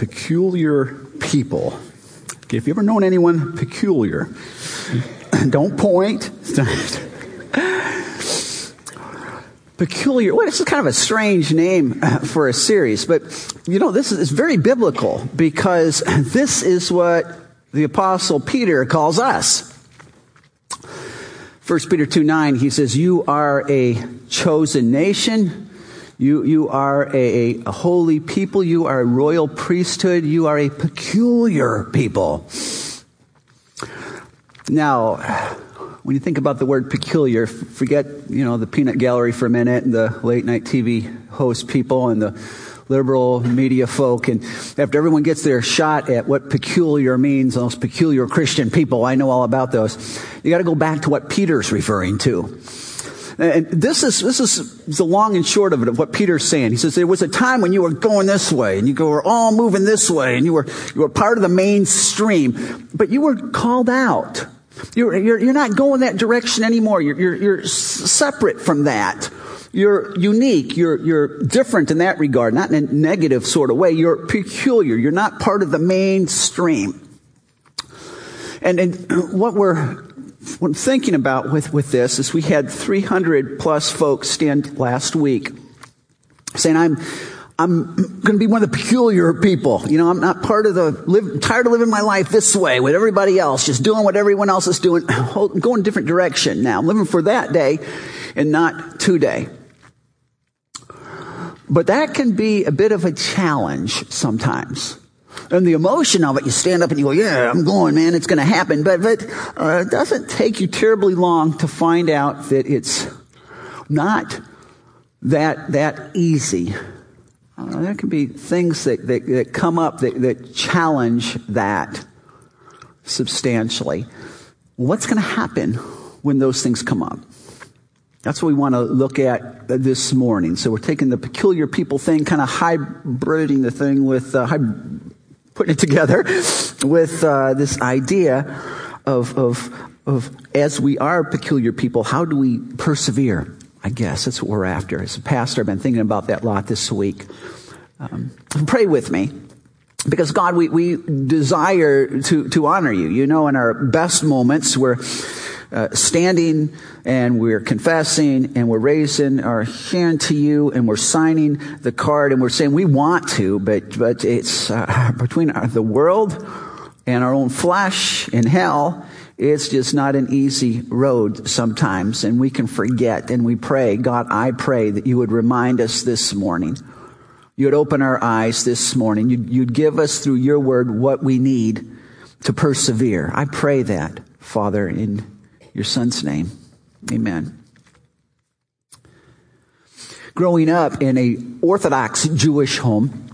peculiar people. If you ever known anyone peculiar, don't point. peculiar. Well, this is kind of a strange name uh, for a series, but you know, this is very biblical because this is what the apostle Peter calls us. 1 Peter 2 9, he says, You are a chosen nation. You, you are a, a holy people. You are a royal priesthood. You are a peculiar people. Now, when you think about the word peculiar, forget, you know, the peanut gallery for a minute and the late night TV host people and the liberal media folk. And after everyone gets their shot at what peculiar means, those peculiar Christian people, I know all about those. You got to go back to what Peter's referring to. And this is, this is the long and short of it, of what Peter's saying. He says, there was a time when you were going this way and you were all moving this way and you were, you were part of the mainstream, but you were called out. You're, you're, you're not going that direction anymore. You're, you're, you're separate from that. You're unique. You're, you're different in that regard, not in a negative sort of way. You're peculiar. You're not part of the mainstream. And, and what we're what I'm thinking about with, with this is we had 300 plus folks stand last week saying, I'm, I'm going to be one of the peculiar people. You know, I'm not part of the, live, tired of living my life this way with everybody else, just doing what everyone else is doing, going a different direction now. I'm living for that day and not today. But that can be a bit of a challenge sometimes. And the emotion of it, you stand up and you go, yeah, I'm going, man, it's going to happen. But, but uh, it doesn't take you terribly long to find out that it's not that, that easy uh, there can be things that, that, that come up that, that challenge that substantially. What's going to happen when those things come up? That's what we want to look at this morning. So we're taking the peculiar people thing, kind of hybriding the thing with, uh, putting it together with uh, this idea of, of, of as we are peculiar people, how do we persevere? I guess that's what we're after. As a pastor, I've been thinking about that a lot this week. Um, pray with me. Because God, we, we desire to, to honor you. You know, in our best moments, we're uh, standing and we're confessing and we're raising our hand to you and we're signing the card and we're saying we want to, but, but it's uh, between the world and our own flesh in hell it's just not an easy road sometimes, and we can forget and we pray. God, I pray that you would remind us this morning. You would open our eyes this morning. You'd, you'd give us through your word what we need to persevere. I pray that, Father, in your son's name. Amen. Growing up in a Orthodox Jewish home,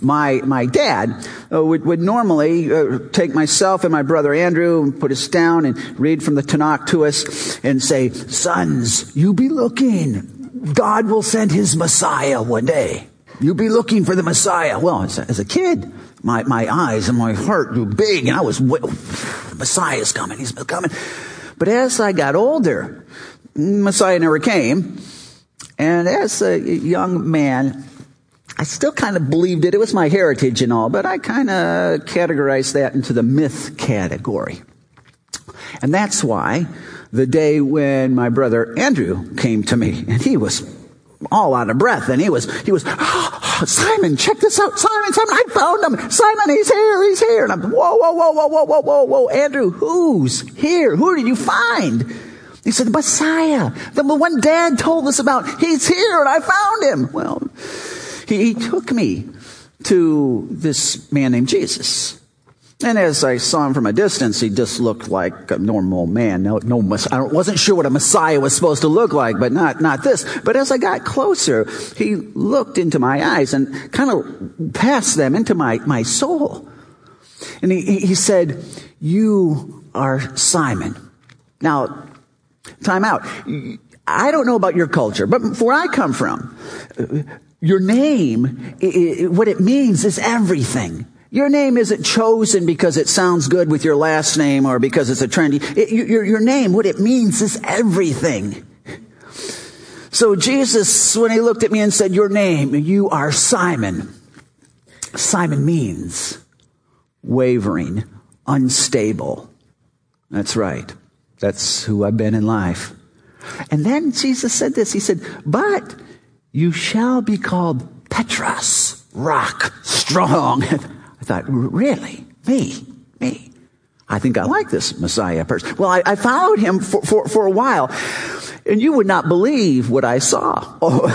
my, my dad uh, would, would normally uh, take myself and my brother Andrew and put us down and read from the Tanakh to us and say, sons, you be looking. God will send his Messiah one day. You be looking for the Messiah. Well, as a, as a kid, my, my eyes and my heart grew big and I was, Messiah's coming. He's coming. But as I got older, Messiah never came. And as a young man, I still kind of believed it. It was my heritage and all, but I kind of categorized that into the myth category. And that's why the day when my brother Andrew came to me, and he was all out of breath, and he was, he was, oh, Simon, check this out. Simon, Simon, I found him. Simon, he's here, he's here. And I'm, whoa, whoa, whoa, whoa, whoa, whoa, whoa, whoa, Andrew, who's here? Who did you find? He said, the Messiah, the one dad told us about. He's here, and I found him. Well, he, he took me to this man named Jesus. And as I saw him from a distance, he just looked like a normal man. No, no, I wasn't sure what a Messiah was supposed to look like, but not, not this. But as I got closer, he looked into my eyes and kind of passed them into my, my soul. And he, he said, you are Simon. Now, time out. I don't know about your culture, but where I come from, your name, what it means is everything. Your name isn't chosen because it sounds good with your last name or because it's a trendy. It, your, your name, what it means is everything. So Jesus, when he looked at me and said, your name, you are Simon. Simon means wavering, unstable. That's right. That's who I've been in life. And then Jesus said this. He said, but you shall be called Petros, rock, strong. I thought, really? Me? Me? I think I like this Messiah person. Well, I, I followed him for, for, for a while. And you would not believe what I saw. Oh,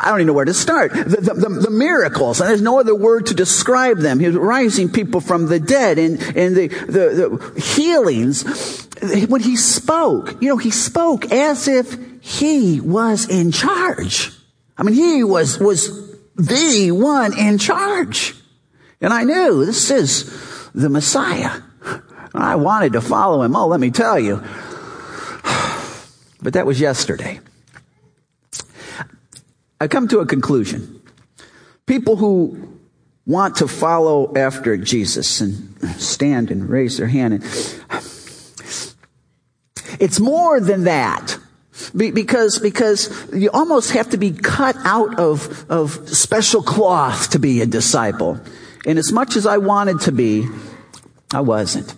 I don't even know where to start. The, the, the, the, miracles, and there's no other word to describe them. He was rising people from the dead and, and the, the, the healings. When he spoke, you know, he spoke as if he was in charge. I mean, he was, was the one in charge. And I knew this is the Messiah. And I wanted to follow him. Oh, let me tell you. But that was yesterday. I come to a conclusion. People who want to follow after Jesus and stand and raise their hand and it's more than that. Because, because you almost have to be cut out of, of special cloth to be a disciple. And as much as I wanted to be, I wasn't.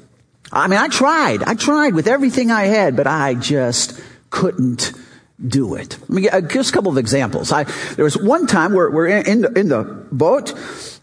I mean, I tried. I tried with everything I had, but I just couldn't do it. Let me get uh, just a couple of examples. I, there was one time where we're in, the, in the boat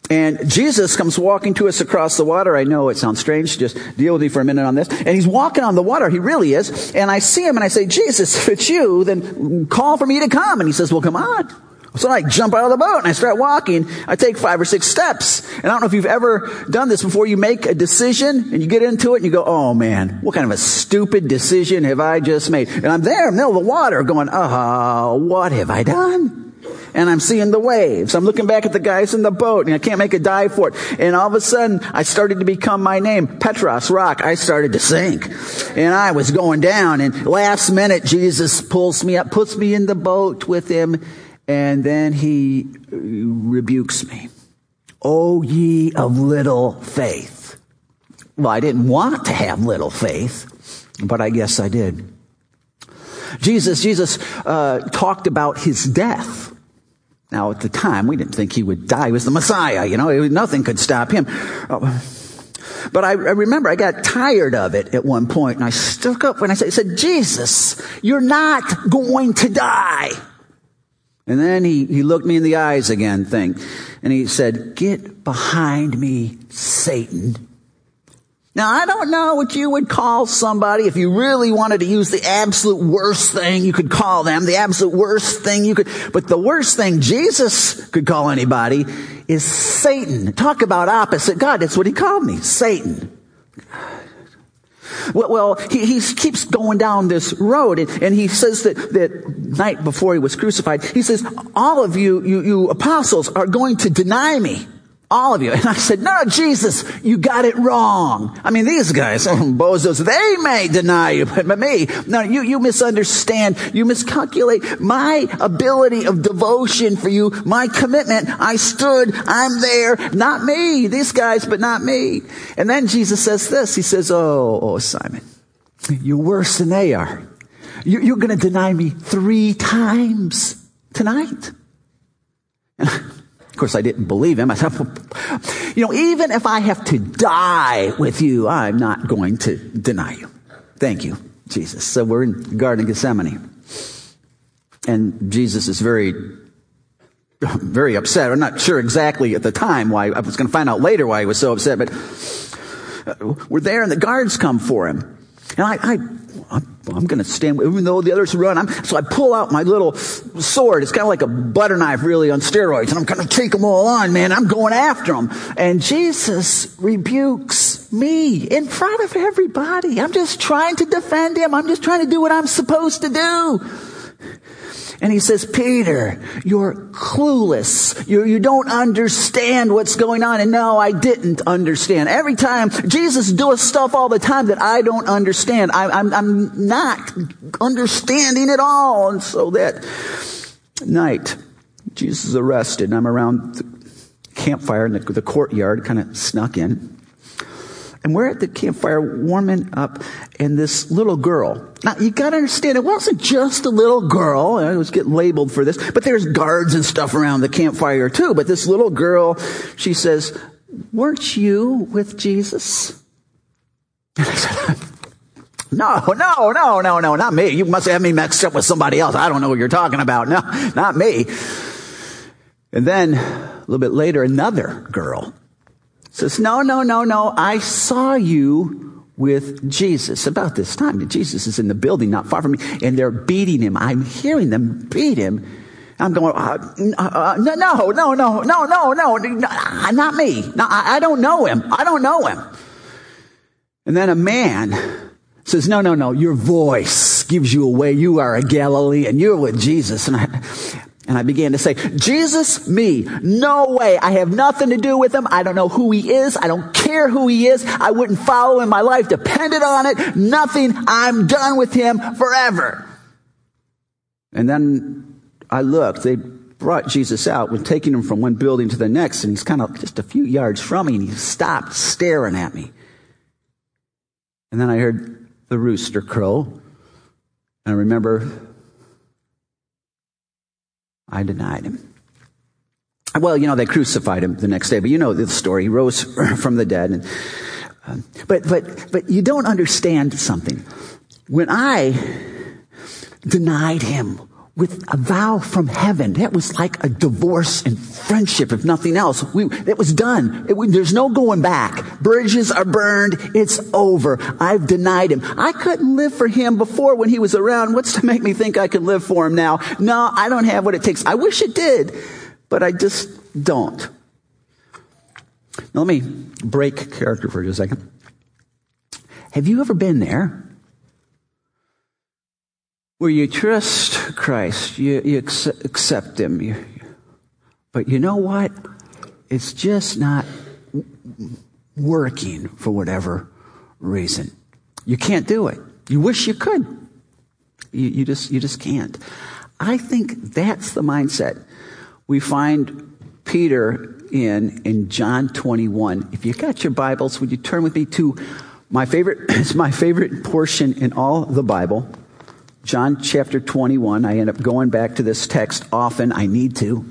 and Jesus comes walking to us across the water. I know it sounds strange. Just deal with me for a minute on this. And he's walking on the water. He really is. And I see him and I say, Jesus, if it's you, then call for me to come. And he says, well, come on. So I jump out of the boat and I start walking. I take five or six steps. And I don't know if you've ever done this before. You make a decision and you get into it and you go, oh man, what kind of a stupid decision have I just made? And I'm there in the middle of the water going, oh, what have I done? and I'm seeing the waves. I'm looking back at the guys in the boat and I can't make a dive for it. And all of a sudden I started to become my name, Petros, rock. I started to sink and I was going down and last minute Jesus pulls me up, puts me in the boat with him and then he rebukes me. Oh ye of little faith. Well, I didn't want to have little faith, but I guess I did. Jesus, Jesus uh, talked about his death. Now, at the time, we didn't think he would die. He was the Messiah, you know, nothing could stop him. Uh, but I, I, remember I got tired of it at one point, and I stuck up and I said, said, Jesus, you're not going to die. And then he, he looked me in the eyes again, thing, and he said, get behind me, Satan. Now, I don't know what you would call somebody if you really wanted to use the absolute worst thing you could call them, the absolute worst thing you could, but the worst thing Jesus could call anybody is Satan. Talk about opposite God. That's what he called me, Satan. Well, well he, he, keeps going down this road and, and, he says that, that night before he was crucified, he says, all of you, you, you apostles are going to deny me. All of you. And I said, no, Jesus, you got it wrong. I mean, these guys, bozos, they may deny you, but me, no, you, you misunderstand. You miscalculate my ability of devotion for you, my commitment. I stood, I'm there, not me, these guys, but not me. And then Jesus says this. He says, oh, oh, Simon, you're worse than they are. You're going to deny me three times tonight. Of course, I didn't believe him. I said, you know, even if I have to die with you, I'm not going to deny you. Thank you, Jesus. So we're in the Garden of Gethsemane. And Jesus is very, very upset. I'm not sure exactly at the time why. I was going to find out later why he was so upset, but uh, we're there and the guards come for him. And I, I I'm, I'm going to stand, even though the others run. I'm, so I pull out my little sword. It's kind of like a butter knife, really, on steroids. And I'm going to take them all on, man. I'm going after them. And Jesus rebukes me in front of everybody. I'm just trying to defend him. I'm just trying to do what I'm supposed to do. And he says, Peter, you're clueless. You, you don't understand what's going on. And no, I didn't understand. Every time, Jesus does stuff all the time that I don't understand. I, I'm, I'm not understanding it all. And so that night, Jesus is arrested and I'm around the campfire in the, the courtyard, kind of snuck in. And we're at the campfire warming up, and this little girl. Now, you gotta understand, it wasn't just a little girl. I was getting labeled for this, but there's guards and stuff around the campfire too. But this little girl, she says, weren't you with Jesus? And I said, no, no, no, no, no, not me. You must have me mixed up with somebody else. I don't know what you're talking about. No, not me. And then a little bit later, another girl says, no, no, no, no. I saw you with Jesus about this time. Jesus is in the building not far from me and they're beating him. I'm hearing them beat him. I'm going, uh, uh, no, no, no, no, no, no, no, not me. No, I, I don't know him. I don't know him. And then a man says, no, no, no, your voice gives you away. You are a Galilean. You're with Jesus. And I, and I began to say, Jesus, me, no way. I have nothing to do with him. I don't know who he is. I don't care who he is. I wouldn't follow him. My life depended on it. Nothing. I'm done with him forever. And then I looked. They brought Jesus out when taking him from one building to the next, and he's kind of just a few yards from me, and he stopped staring at me. And then I heard the rooster crow. And I remember I denied him. Well, you know, they crucified him the next day, but you know the story. He rose from the dead. And, uh, but, but, but you don't understand something. When I denied him with a vow from heaven. That was like a divorce and friendship, if nothing else. We, it was done. It, there's no going back. Bridges are burned. It's over. I've denied him. I couldn't live for him before when he was around. What's to make me think I can live for him now? No, I don't have what it takes. I wish it did, but I just don't. Now let me break character for just a second. Have you ever been there? Where you trust Christ, you, you accept Him. You, but you know what? It's just not working for whatever reason. You can't do it. You wish you could. You, you just, you just can't. I think that's the mindset we find Peter in, in John 21. If you got your Bibles, would you turn with me to my favorite, it's my favorite portion in all the Bible. John chapter 21. I end up going back to this text often. I need to.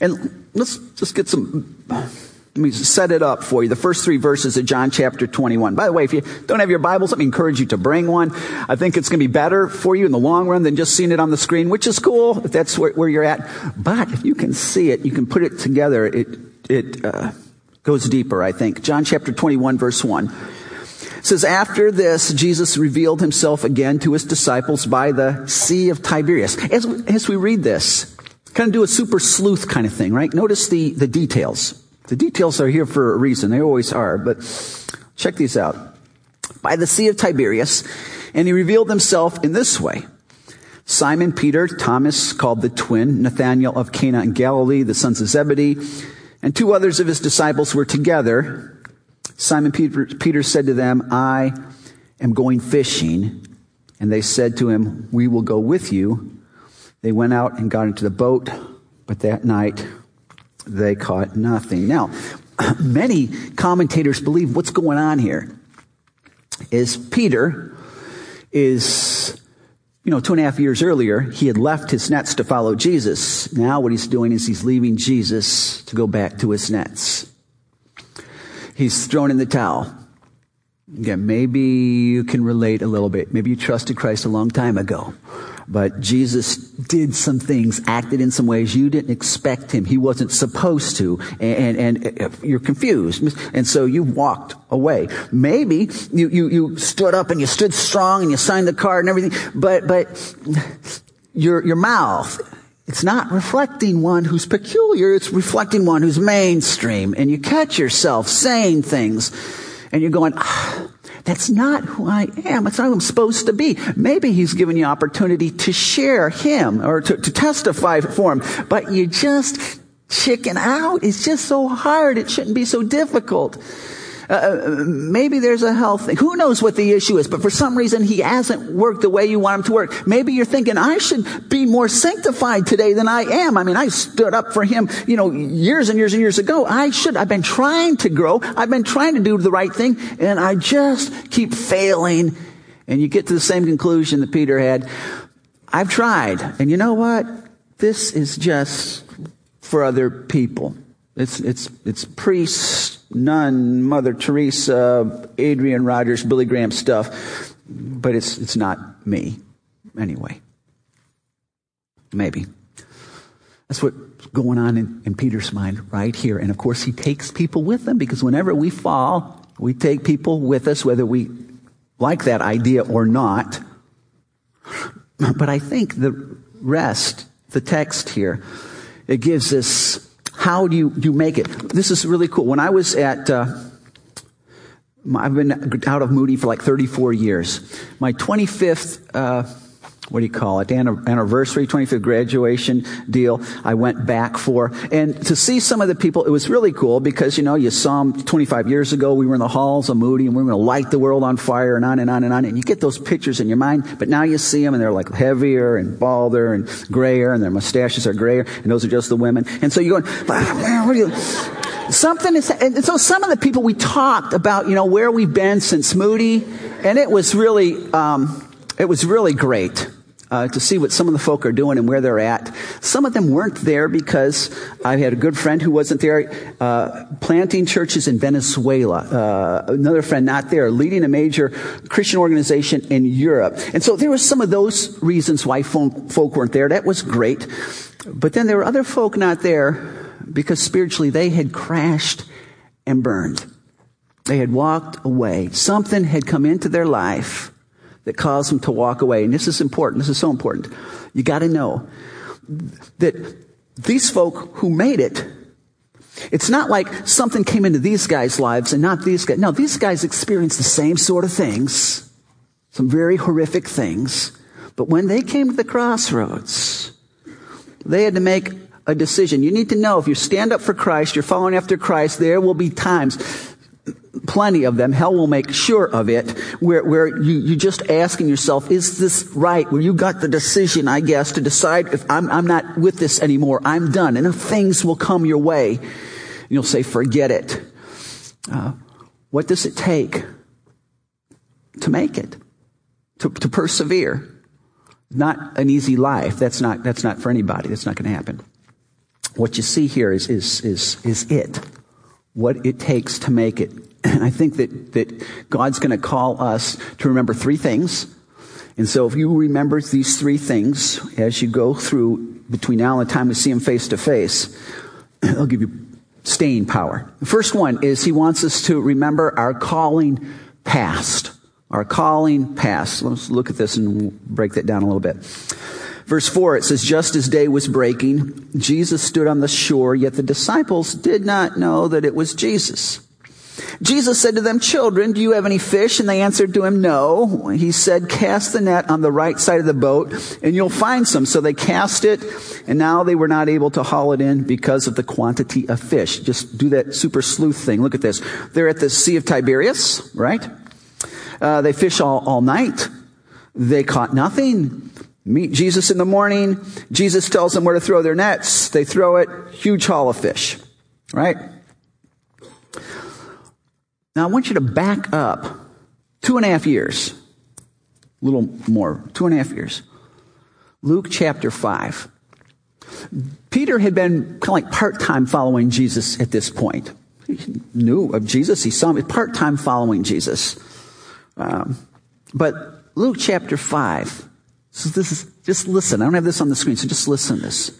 And let's just get some, let me set it up for you. The first three verses of John chapter 21. By the way, if you don't have your Bibles, let me encourage you to bring one. I think it's going to be better for you in the long run than just seeing it on the screen, which is cool if that's where, where you're at. But if you can see it, you can put it together. It, it uh, goes deeper, I think. John chapter 21 verse 1 says, after this, Jesus revealed himself again to his disciples by the Sea of Tiberias. As, as we read this, kind of do a super sleuth kind of thing, right? Notice the, the details. The details are here for a reason. They always are, but check these out. By the Sea of Tiberias, and he revealed himself in this way. Simon Peter, Thomas called the twin, Nathanael of Cana in Galilee, the sons of Zebedee, and two others of his disciples were together. Simon Peter, Peter said to them, I am going fishing. And they said to him, We will go with you. They went out and got into the boat, but that night they caught nothing. Now, many commentators believe what's going on here is Peter is, you know, two and a half years earlier, he had left his nets to follow Jesus. Now what he's doing is he's leaving Jesus to go back to his nets he's thrown in the towel. Again, maybe you can relate a little bit. Maybe you trusted Christ a long time ago. But Jesus did some things, acted in some ways you didn't expect him. He wasn't supposed to. And, and, and uh, you're confused. And so you walked away. Maybe you, you, you stood up and you stood strong and you signed the card and everything. But, but your, your mouth it's not reflecting one who's peculiar, it's reflecting one who's mainstream. And you catch yourself saying things and you're going, ah, that's not who I am. That's not who I'm supposed to be. Maybe he's given you opportunity to share him or to, to testify for him, but you just chicken out. It's just so hard. It shouldn't be so difficult. Uh, uh, maybe there's a health thing. Who knows what the issue is? But for some reason, he hasn't worked the way you want him to work. Maybe you're thinking, I should be more sanctified today than I am. I mean, I stood up for him, you know, years and years and years ago. I should. I've been trying to grow. I've been trying to do the right thing, and I just keep failing. And you get to the same conclusion that Peter had. I've tried. And you know what? This is just for other people. It's, it's, it's priests, nun, Mother Teresa, Adrian Rogers, Billy Graham stuff, but it's, it's not me anyway. Maybe. That's what's going on in, in Peter's mind right here. And of course, he takes people with him because whenever we fall, we take people with us, whether we like that idea or not. But I think the rest, the text here, it gives us how do you, you make it? This is really cool. When I was at, uh, I've been out of Moody for like 34 years. My 25th, uh, what do you call it, anniversary, 25th graduation deal, I went back for. And to see some of the people, it was really cool because, you know, you saw them 25 years ago. We were in the halls of Moody and we were going to light the world on fire and on and on and on. And you get those pictures in your mind, but now you see them and they're like heavier and balder and grayer and their mustaches are grayer and those are just the women. And so you're going, what are you, something is, and so some of the people we talked about, you know, where we've been since Moody, and it was really, um, it was really great uh, to see what some of the folk are doing and where they're at. Some of them weren't there because I had a good friend who wasn't there, uh, planting churches in Venezuela. Uh, another friend not there, leading a major Christian organization in Europe. And so there were some of those reasons why folk weren't there. That was great. But then there were other folk not there because spiritually they had crashed and burned. They had walked away. Something had come into their life that caused them to walk away. And this is important. This is so important. You got to know that these folk who made it, it's not like something came into these guys' lives and not these guys. No, these guys experienced the same sort of things, some very horrific things. But when they came to the crossroads, they had to make a decision. You need to know if you stand up for Christ, you're following after Christ, there will be times plenty of them. Hell will make sure of it. Where, where you, you just asking yourself, is this right? Where you got the decision, I guess, to decide if I'm, I'm not with this anymore. I'm done. And if things will come your way. You'll say, forget it. Uh, what does it take to make it? To, to persevere? Not an easy life. That's not, that's not for anybody. That's not going to happen. What you see here is, is, is, is it. What it takes to make it. And I think that, that God's going to call us to remember three things. And so if you remember these three things as you go through between now and the time we see him face to face, it'll give you staying power. The first one is he wants us to remember our calling past. Our calling past. Let's look at this and break that down a little bit. Verse 4, it says, Just as day was breaking, Jesus stood on the shore, yet the disciples did not know that it was Jesus. Jesus said to them, Children, do you have any fish? And they answered to him, No. He said, Cast the net on the right side of the boat, and you'll find some. So they cast it, and now they were not able to haul it in because of the quantity of fish. Just do that super sleuth thing. Look at this. They're at the Sea of Tiberias, right? Uh, they fish all, all night. They caught nothing. Meet Jesus in the morning. Jesus tells them where to throw their nets. They throw it. Huge haul of fish, right? Now, I want you to back up two and a half years, a little more, two and a half years. Luke chapter 5. Peter had been kind of like part time following Jesus at this point. He knew of Jesus, he saw him part time following Jesus. Um, but Luke chapter 5. So this is, just listen. I don't have this on the screen, so just listen to this.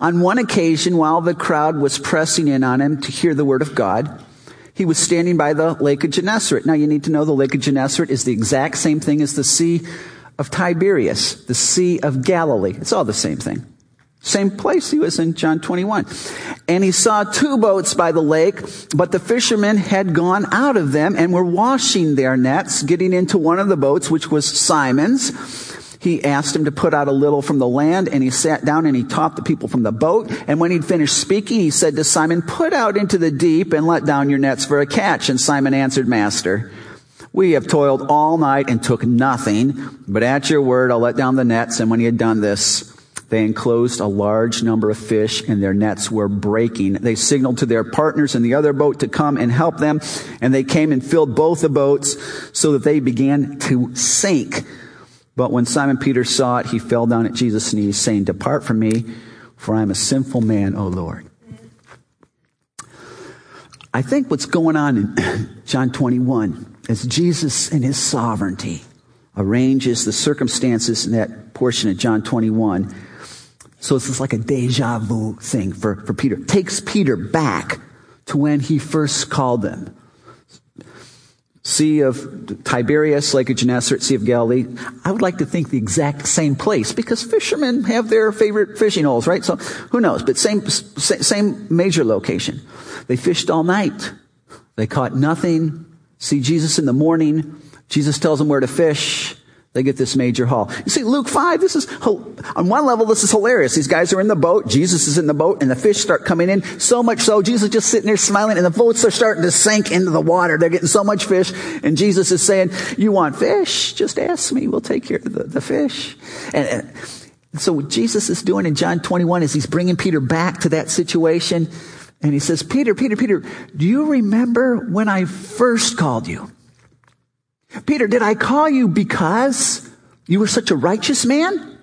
On one occasion, while the crowd was pressing in on him to hear the word of God, he was standing by the Lake of Gennesaret. Now you need to know the Lake of Gennesaret is the exact same thing as the Sea of Tiberias, the Sea of Galilee. It's all the same thing. Same place he was in John 21. And he saw two boats by the lake, but the fishermen had gone out of them and were washing their nets, getting into one of the boats, which was Simon's he asked him to put out a little from the land and he sat down and he taught the people from the boat. And when he'd finished speaking, he said to Simon, put out into the deep and let down your nets for a catch. And Simon answered, Master, we have toiled all night and took nothing, but at your word, I'll let down the nets. And when he had done this, they enclosed a large number of fish and their nets were breaking. They signaled to their partners in the other boat to come and help them. And they came and filled both the boats so that they began to sink. But when Simon Peter saw it, he fell down at Jesus' knees saying, depart from me, for I am a sinful man, O Lord. I think what's going on in John 21 is Jesus in his sovereignty arranges the circumstances in that portion of John 21 so it's just like a deja vu thing for, for Peter. Takes Peter back to when he first called them. Sea of Tiberias, Lake of Gennesaret, Sea of Galilee. I would like to think the exact same place because fishermen have their favorite fishing holes, right? So who knows? But same, same major location. They fished all night. They caught nothing. See Jesus in the morning. Jesus tells them where to fish. They get this major haul. You see, Luke 5, this is, on one level, this is hilarious. These guys are in the boat, Jesus is in the boat, and the fish start coming in. So much so, Jesus is just sitting there smiling, and the boats are starting to sink into the water. They're getting so much fish, and Jesus is saying, you want fish? Just ask me, we'll take care of the, the fish. And, and so what Jesus is doing in John 21 is he's bringing Peter back to that situation, and he says, Peter, Peter, Peter, do you remember when I first called you? Peter, did I call you because you were such a righteous man?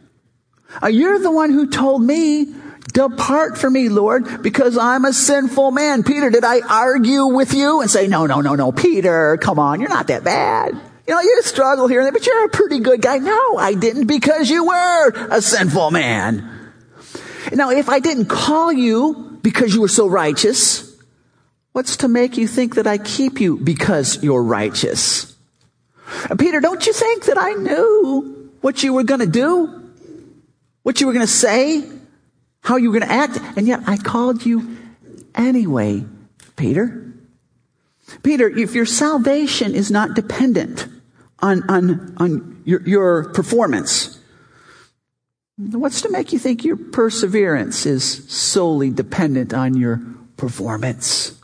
Uh, you're the one who told me, depart from me, Lord, because I'm a sinful man. Peter, did I argue with you and say, no, no, no, no, Peter, come on, you're not that bad. You know, you struggle here and there, but you're a pretty good guy. No, I didn't because you were a sinful man. Now, if I didn't call you because you were so righteous, what's to make you think that I keep you because you're righteous? Peter, don't you think that I knew what you were going to do? What you were going to say? How you were going to act? And yet I called you anyway, Peter. Peter, if your salvation is not dependent on, on, on your, your performance, what's to make you think your perseverance is solely dependent on your performance?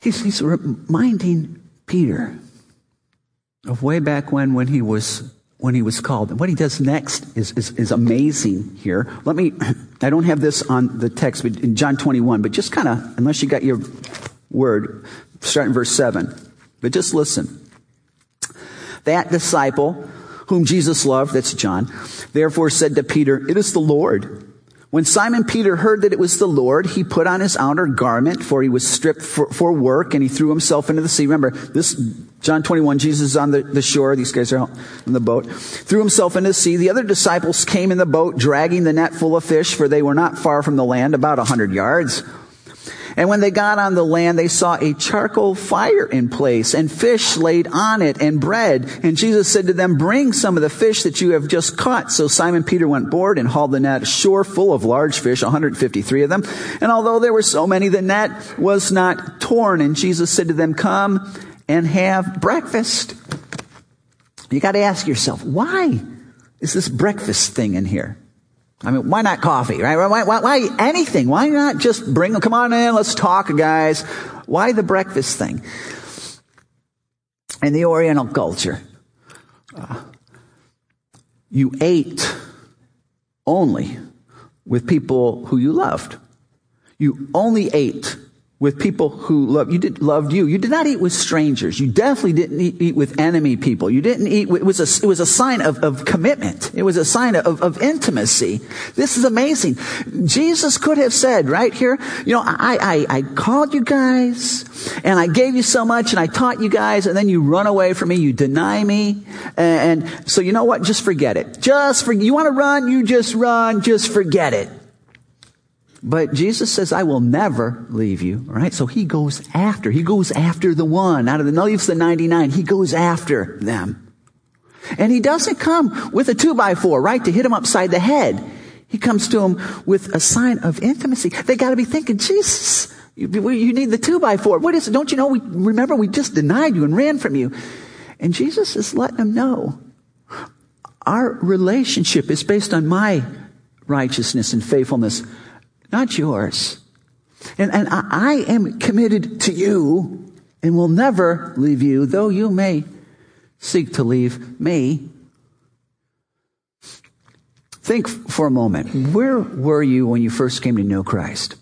He's, he's reminding Peter of way back when, when he was when he was called. And what he does next is, is, is amazing here. Let me, I don't have this on the text, but in John 21, but just kind of, unless you got your word, start in verse 7. But just listen. That disciple whom Jesus loved, that's John, therefore said to Peter, It is the Lord. When Simon Peter heard that it was the Lord, he put on his outer garment, for he was stripped for, for work, and he threw himself into the sea. Remember, this, John 21, Jesus is on the, the shore. These guys are in the boat. Threw himself into the sea. The other disciples came in the boat, dragging the net full of fish, for they were not far from the land, about a hundred yards. And when they got on the land, they saw a charcoal fire in place and fish laid on it and bread. And Jesus said to them, bring some of the fish that you have just caught. So Simon Peter went board and hauled the net ashore full of large fish, 153 of them. And although there were so many, the net was not torn. And Jesus said to them, come and have breakfast. You got to ask yourself, why is this breakfast thing in here? I mean, why not coffee, right? Why, why, why anything? Why not just bring them? Come on in, let's talk, guys. Why the breakfast thing? In the Oriental culture, uh, you ate only with people who you loved. You only ate with people who loved you. Did, loved you. You did not eat with strangers. You definitely didn't eat, eat with enemy people. You didn't eat. It was a, it was a sign of, of commitment. It was a sign of, of intimacy. This is amazing. Jesus could have said right here, you know, I, I, I called you guys and I gave you so much and I taught you guys and then you run away from me. You deny me. And, and so you know what? Just forget it. Just for, you want to run? You just run. Just forget it. But Jesus says, I will never leave you. Right? So he goes after. He goes after the one. Out of the leaves the 99. He goes after them. And he doesn't come with a two by four, right? To hit him upside the head. He comes to him with a sign of intimacy. They gotta be thinking, Jesus, you, need the two by four. What is it? Don't you know we, remember we just denied you and ran from you. And Jesus is letting them know our relationship is based on my righteousness and faithfulness, not yours. And, and I, I am committed to you and will never leave you, though you may seek to leave me. Think for a moment. Where were you when you first came to know Christ?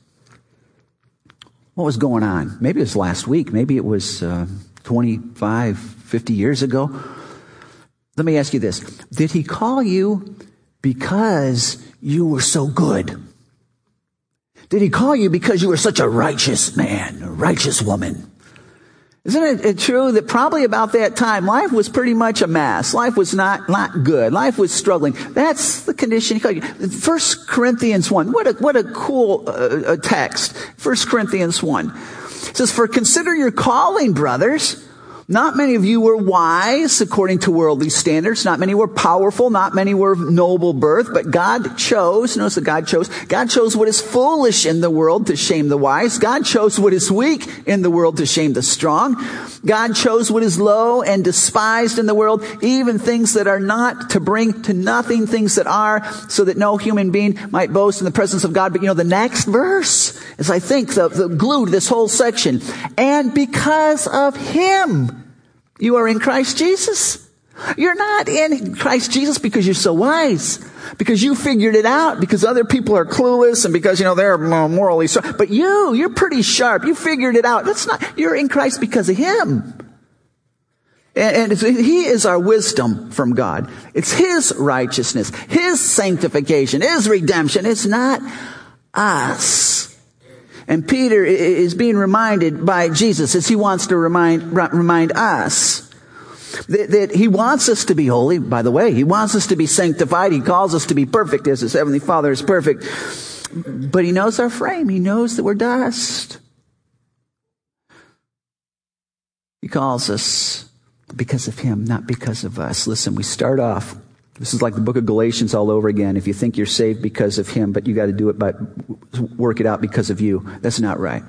What was going on? Maybe it was last week. Maybe it was uh, 25, 50 years ago. Let me ask you this. Did he call you because you were so good? Did he call you because you were such a righteous man, a righteous woman? Isn't it true that probably about that time, life was pretty much a mess. Life was not, not good. Life was struggling. That's the condition. First Corinthians 1. What a, what a cool uh, text. First Corinthians 1. It says, For consider your calling, brothers. Not many of you were wise according to worldly standards. Not many were powerful. Not many were of noble birth. But God chose, notice that God chose, God chose what is foolish in the world to shame the wise. God chose what is weak in the world to shame the strong. God chose what is low and despised in the world, even things that are not to bring to nothing things that are so that no human being might boast in the presence of God. But you know, the next verse is, I think, the, the glue to this whole section. And because of Him, you are in Christ Jesus. You're not in Christ Jesus because you're so wise, because you figured it out, because other people are clueless and because, you know, they're morally so, But you, you're pretty sharp. You figured it out. That's not, you're in Christ because of Him. And, and He is our wisdom from God. It's His righteousness, His sanctification, His redemption. It's not us. And Peter is being reminded by Jesus as he wants to remind, remind us that, that, he wants us to be holy, by the way. He wants us to be sanctified. He calls us to be perfect as his heavenly father is perfect. But he knows our frame. He knows that we're dust. He calls us because of him, not because of us. Listen, we start off this is like the book of Galatians all over again. If you think you're saved because of him, but you got to do it by work it out because of you, that's not right.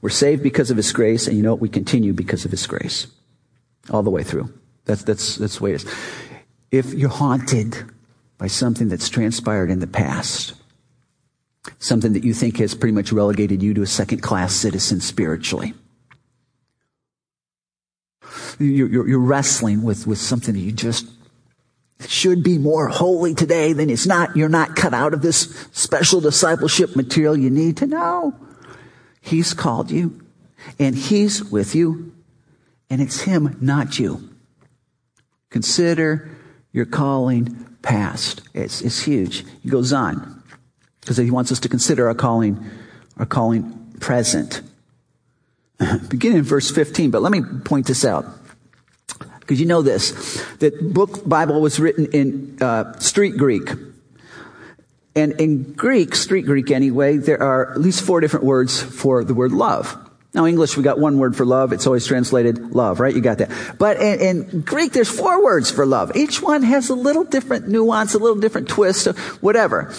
We're saved because of his grace, and you know what? We continue because of his grace. All the way through. That's, that's, that's the way it is. If you're haunted by something that's transpired in the past, something that you think has pretty much relegated you to a second class citizen spiritually, you're, you're, wrestling with, with something that you just should be more holy today than it's not. You're not cut out of this special discipleship material you need to know. He's called you and he's with you and it's him, not you. Consider your calling past. It's, it's huge. He goes on because he wants us to consider our calling, our calling present. Beginning in verse 15, but let me point this out. Because you know this, that book Bible was written in uh, street Greek. And in Greek, street Greek anyway, there are at least four different words for the word love. Now, English, we got one word for love. It's always translated love, right? You got that. But in, in, Greek, there's four words for love. Each one has a little different nuance, a little different twist, whatever.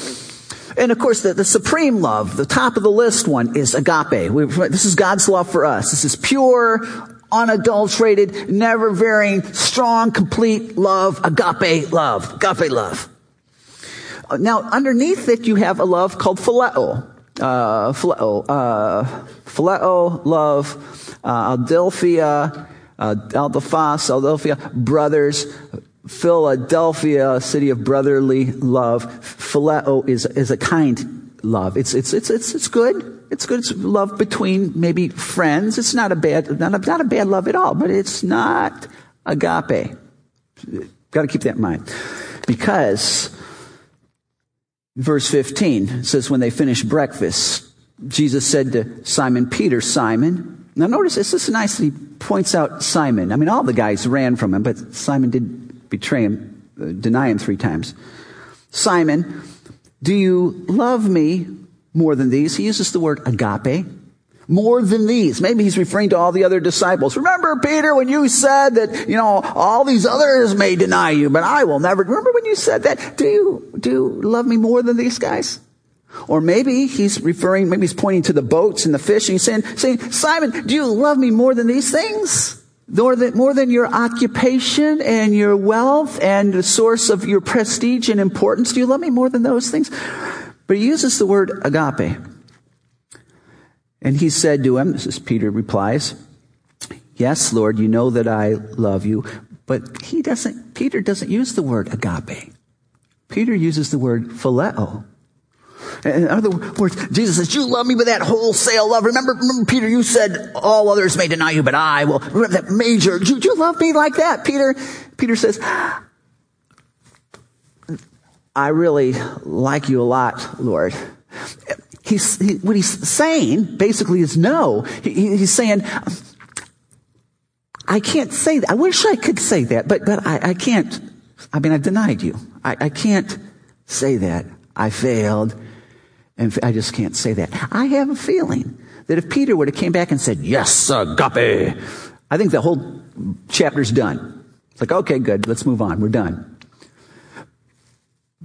And of course, the, the supreme love, the top of the list one is agape. We, this is God's love for us. This is pure, unadulterated, never varying, strong, complete love, agape love, agape love. Now, underneath it, you have a love called phileo. Uh, phileo, uh, phileo love, uh, Adelphia, uh, Adelphia, brothers, Philadelphia, city of brotherly love. Phileo is, is a kind love. It's, it's, it's, it's, it's good. It's good. It's love between maybe friends. It's not a bad, not a, not a bad love at all, but it's not agape. Got to keep that in mind. Because verse 15 says, when they finished breakfast, Jesus said to Simon Peter, Simon, now notice this, is nice he points out Simon. I mean, all the guys ran from him, but Simon did betray him, uh, deny him three times. Simon, do you love me more than these. He uses the word agape. More than these. Maybe he's referring to all the other disciples. Remember, Peter, when you said that, you know, all these others may deny you, but I will never. Remember when you said that? Do you, do you love me more than these guys? Or maybe he's referring, maybe he's pointing to the boats and the fish and he's saying, saying, Simon, do you love me more than these things? more than, more than your occupation and your wealth and the source of your prestige and importance? Do you love me more than those things? But he uses the word agape. And he said to him, this is Peter replies, Yes, Lord, you know that I love you. But he doesn't, Peter doesn't use the word agape. Peter uses the word phileo. In other words, Jesus says, you love me with that wholesale love. Remember, remember, Peter, you said all others may deny you, but I will. Remember that major, do you love me like that, Peter? Peter says, I really like you a lot, Lord. He's, he, what he's saying basically is no. He, he's saying, I can't say that. I wish I could say that, but, but I, I can't. I mean, I've denied you. I, I can't say that. I failed. And I just can't say that. I have a feeling that if Peter would have came back and said, yes, agape, I think the whole chapter's done. It's like, okay, good. Let's move on. We're done.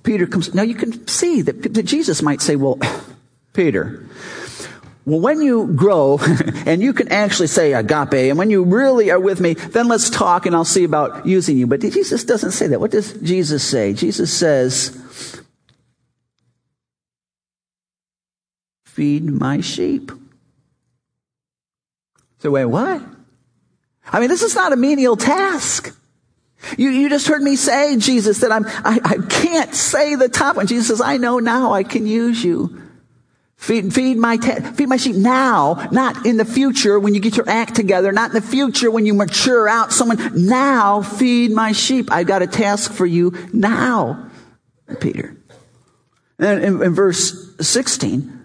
Peter comes. Now you can see that, that Jesus might say, well, Peter, well, when you grow and you can actually say agape, and when you really are with me, then let's talk and I'll see about using you. But Jesus doesn't say that. What does Jesus say? Jesus says, feed my sheep. So wait, what? I mean, this is not a menial task. You, you just heard me say, Jesus, that I'm, I, I can't say the top one. Jesus says, I know now I can use you. Feed, feed my, feed my sheep now, not in the future when you get your act together, not in the future when you mature out someone. Now feed my sheep. I've got a task for you now, Peter. And in, in verse 16,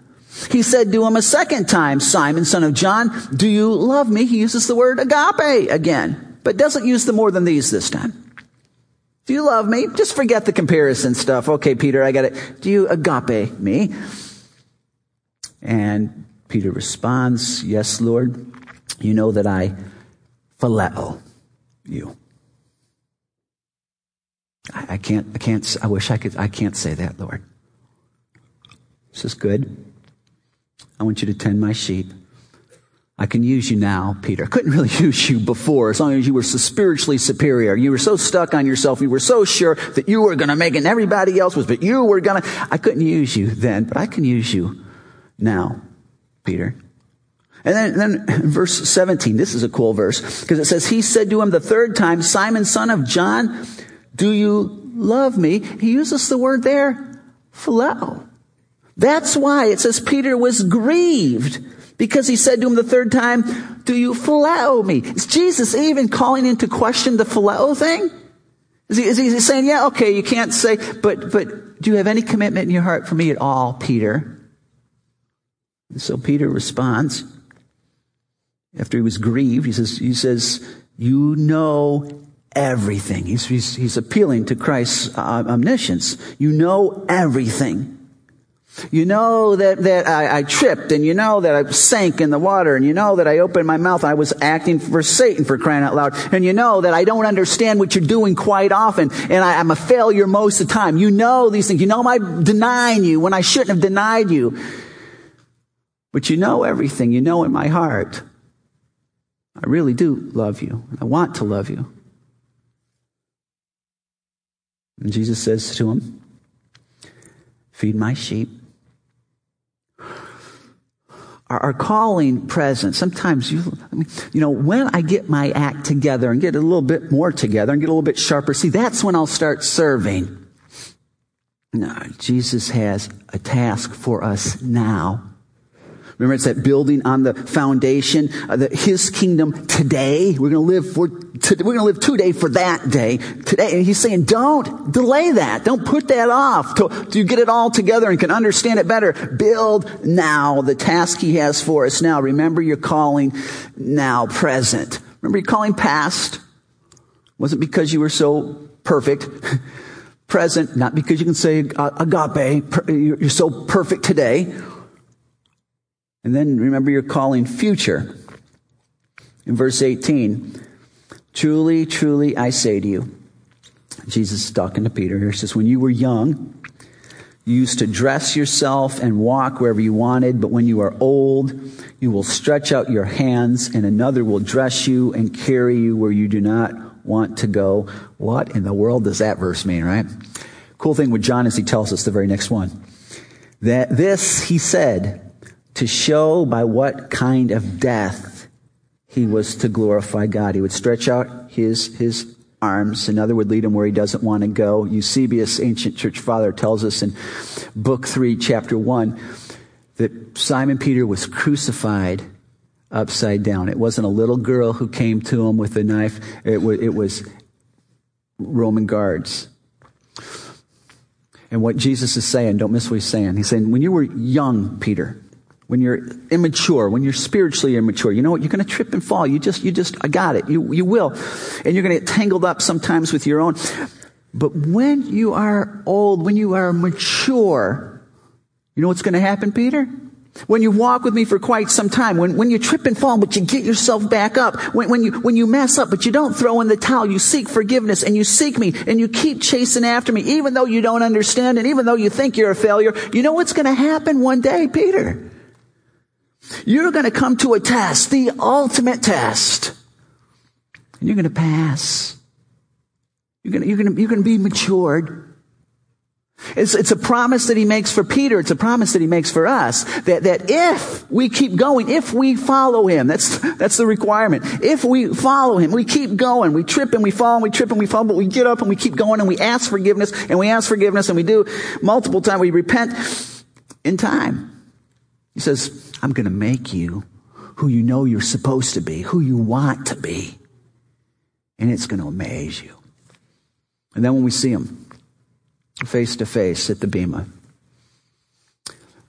he said to him a second time, Simon, son of John, do you love me? He uses the word agape again, but doesn't use the more than these this time. Do you love me? Just forget the comparison stuff. Okay, Peter, I got it. Do you agape me? And Peter responds, Yes, Lord, you know that I phileo you. I, I, can't, I can't, I wish I could, I can't say that, Lord. This is good. I want you to tend my sheep. I can use you now, Peter. I couldn't really use you before as long as you were so spiritually superior. You were so stuck on yourself. You were so sure that you were going to make it and everybody else was, but you were going to. I couldn't use you then, but I can use you now, Peter. And then, then verse 17, this is a cool verse because it says, He said to him the third time, Simon, son of John, do you love me? He uses the word there, phileo. That's why it says Peter was grieved because he said to him the third time, do you phileo me? Is Jesus even calling into question the phileo thing? Is he, is he saying, yeah, okay, you can't say, but, but do you have any commitment in your heart for me at all, Peter? And so Peter responds, after he was grieved, he says, he says, you know everything. He's, he's, he's appealing to Christ's uh, omniscience. You know everything. You know that, that I, I, tripped and you know that I sank in the water and you know that I opened my mouth I was acting for Satan for crying out loud. And you know that I don't understand what you're doing quite often and I, I'm a failure most of the time. You know these things. You know I'm denying you when I shouldn't have denied you. But you know everything. You know in my heart. I really do love you. I want to love you. And Jesus says to him, Feed my sheep. Our, calling present. Sometimes you, you know, when I get my act together and get a little bit more together and get a little bit sharper, see, that's when I'll start serving. No, Jesus has a task for us now. Remember, it's that building on the foundation, uh, the, His kingdom today. We're going to live for, to, we're going to live today for that day. Today. And He's saying, don't delay that. Don't put that off till, till you get it all together and can understand it better. Build now the task He has for us now. Remember your calling now, present. Remember your calling past. Wasn't because you were so perfect. present, not because you can say agape, you're so perfect today. And then remember your calling future. In verse 18, truly, truly, I say to you, Jesus is talking to Peter here, He says, when you were young, You used to dress yourself and walk wherever you wanted, but when you are old, you will stretch out your hands and another will dress you and carry you where you do not want to go. What in the world does that verse mean, right? Cool thing with John is he tells us the very next one. That this he said to show by what kind of death he was to glorify God. He would stretch out his, his arms. Another would lead him where he doesn't want to go. Eusebius, ancient church father, tells us in book three, chapter one, that Simon Peter was crucified upside down. It wasn't a little girl who came to him with a knife. It was, it was Roman guards. And what Jesus is saying, don't miss what he's saying. He's saying, when you were young, Peter, when you're immature, when you're spiritually immature, you know what? You're going to trip and fall. You just, you just, I got it. You, you will. And you're going to get tangled up sometimes with your own. But when you are old, when you are mature, you know what's going to happen, Peter? When you walk with me for quite some time, when, when you trip and fall, but you get yourself back up, when, when you, when you mess up, but you don't throw in the towel, you seek forgiveness and you seek me and you keep chasing after me, even though you don't understand and even though you think you're a failure, you know what's going to happen one day, Peter? You're going to come to a test, the ultimate test. And you're going to pass. You're going to, you're going to, you're going to be matured. It's, it's a promise that he makes for Peter. It's a promise that he makes for us that, that if we keep going, if we follow him, that's, that's the requirement. If we follow him, we keep going. We trip and we fall and we trip and we fall, but we get up and we keep going and we ask forgiveness and we ask forgiveness and we do multiple times. We repent in time. He says, I'm going to make you who you know you're supposed to be, who you want to be. And it's going to amaze you. And then when we see him face to face at the Bema,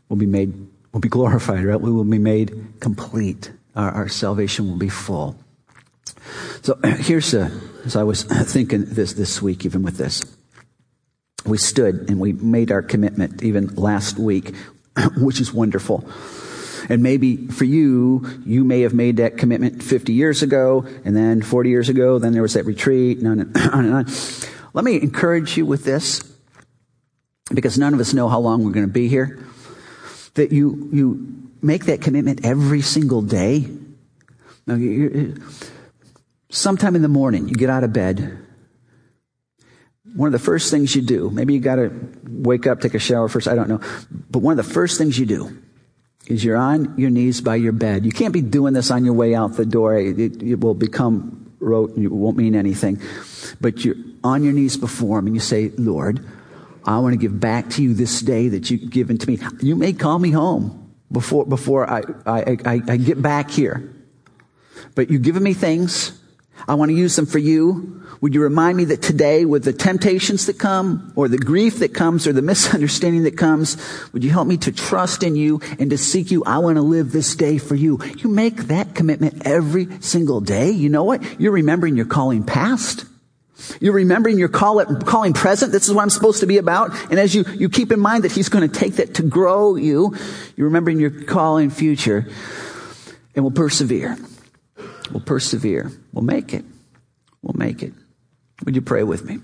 we'll be made, we'll be glorified, right? We will be made complete. Our, our salvation will be full. So here's a, as I was thinking this this week, even with this, we stood and we made our commitment even last week which is wonderful. And maybe for you, you may have made that commitment 50 years ago, and then 40 years ago, then there was that retreat, and on and on. And on. Let me encourage you with this, because none of us know how long we're going to be here, that you, you make that commitment every single day. Now, sometime in the morning, you get out of bed, one of the first things you do, maybe you got to wake up, take a shower first, I don't know. But one of the first things you do is you're on your knees by your bed. You can't be doing this on your way out the door. It, it will become rote and it won't mean anything. But you're on your knees before him and you say, Lord, I want to give back to you this day that you've given to me. You may call me home before, before I, I, I, I get back here. But you've given me things. I want to use them for you. Would you remind me that today, with the temptations that come, or the grief that comes, or the misunderstanding that comes, would you help me to trust in you and to seek you? I want to live this day for you. You make that commitment every single day. You know what? You're remembering your calling past. You're remembering your call, calling present. This is what I'm supposed to be about. And as you, you keep in mind that He's going to take that to grow you, you're remembering your calling future. And we'll persevere. We'll persevere. We'll make it. We'll make it. Would you pray with me?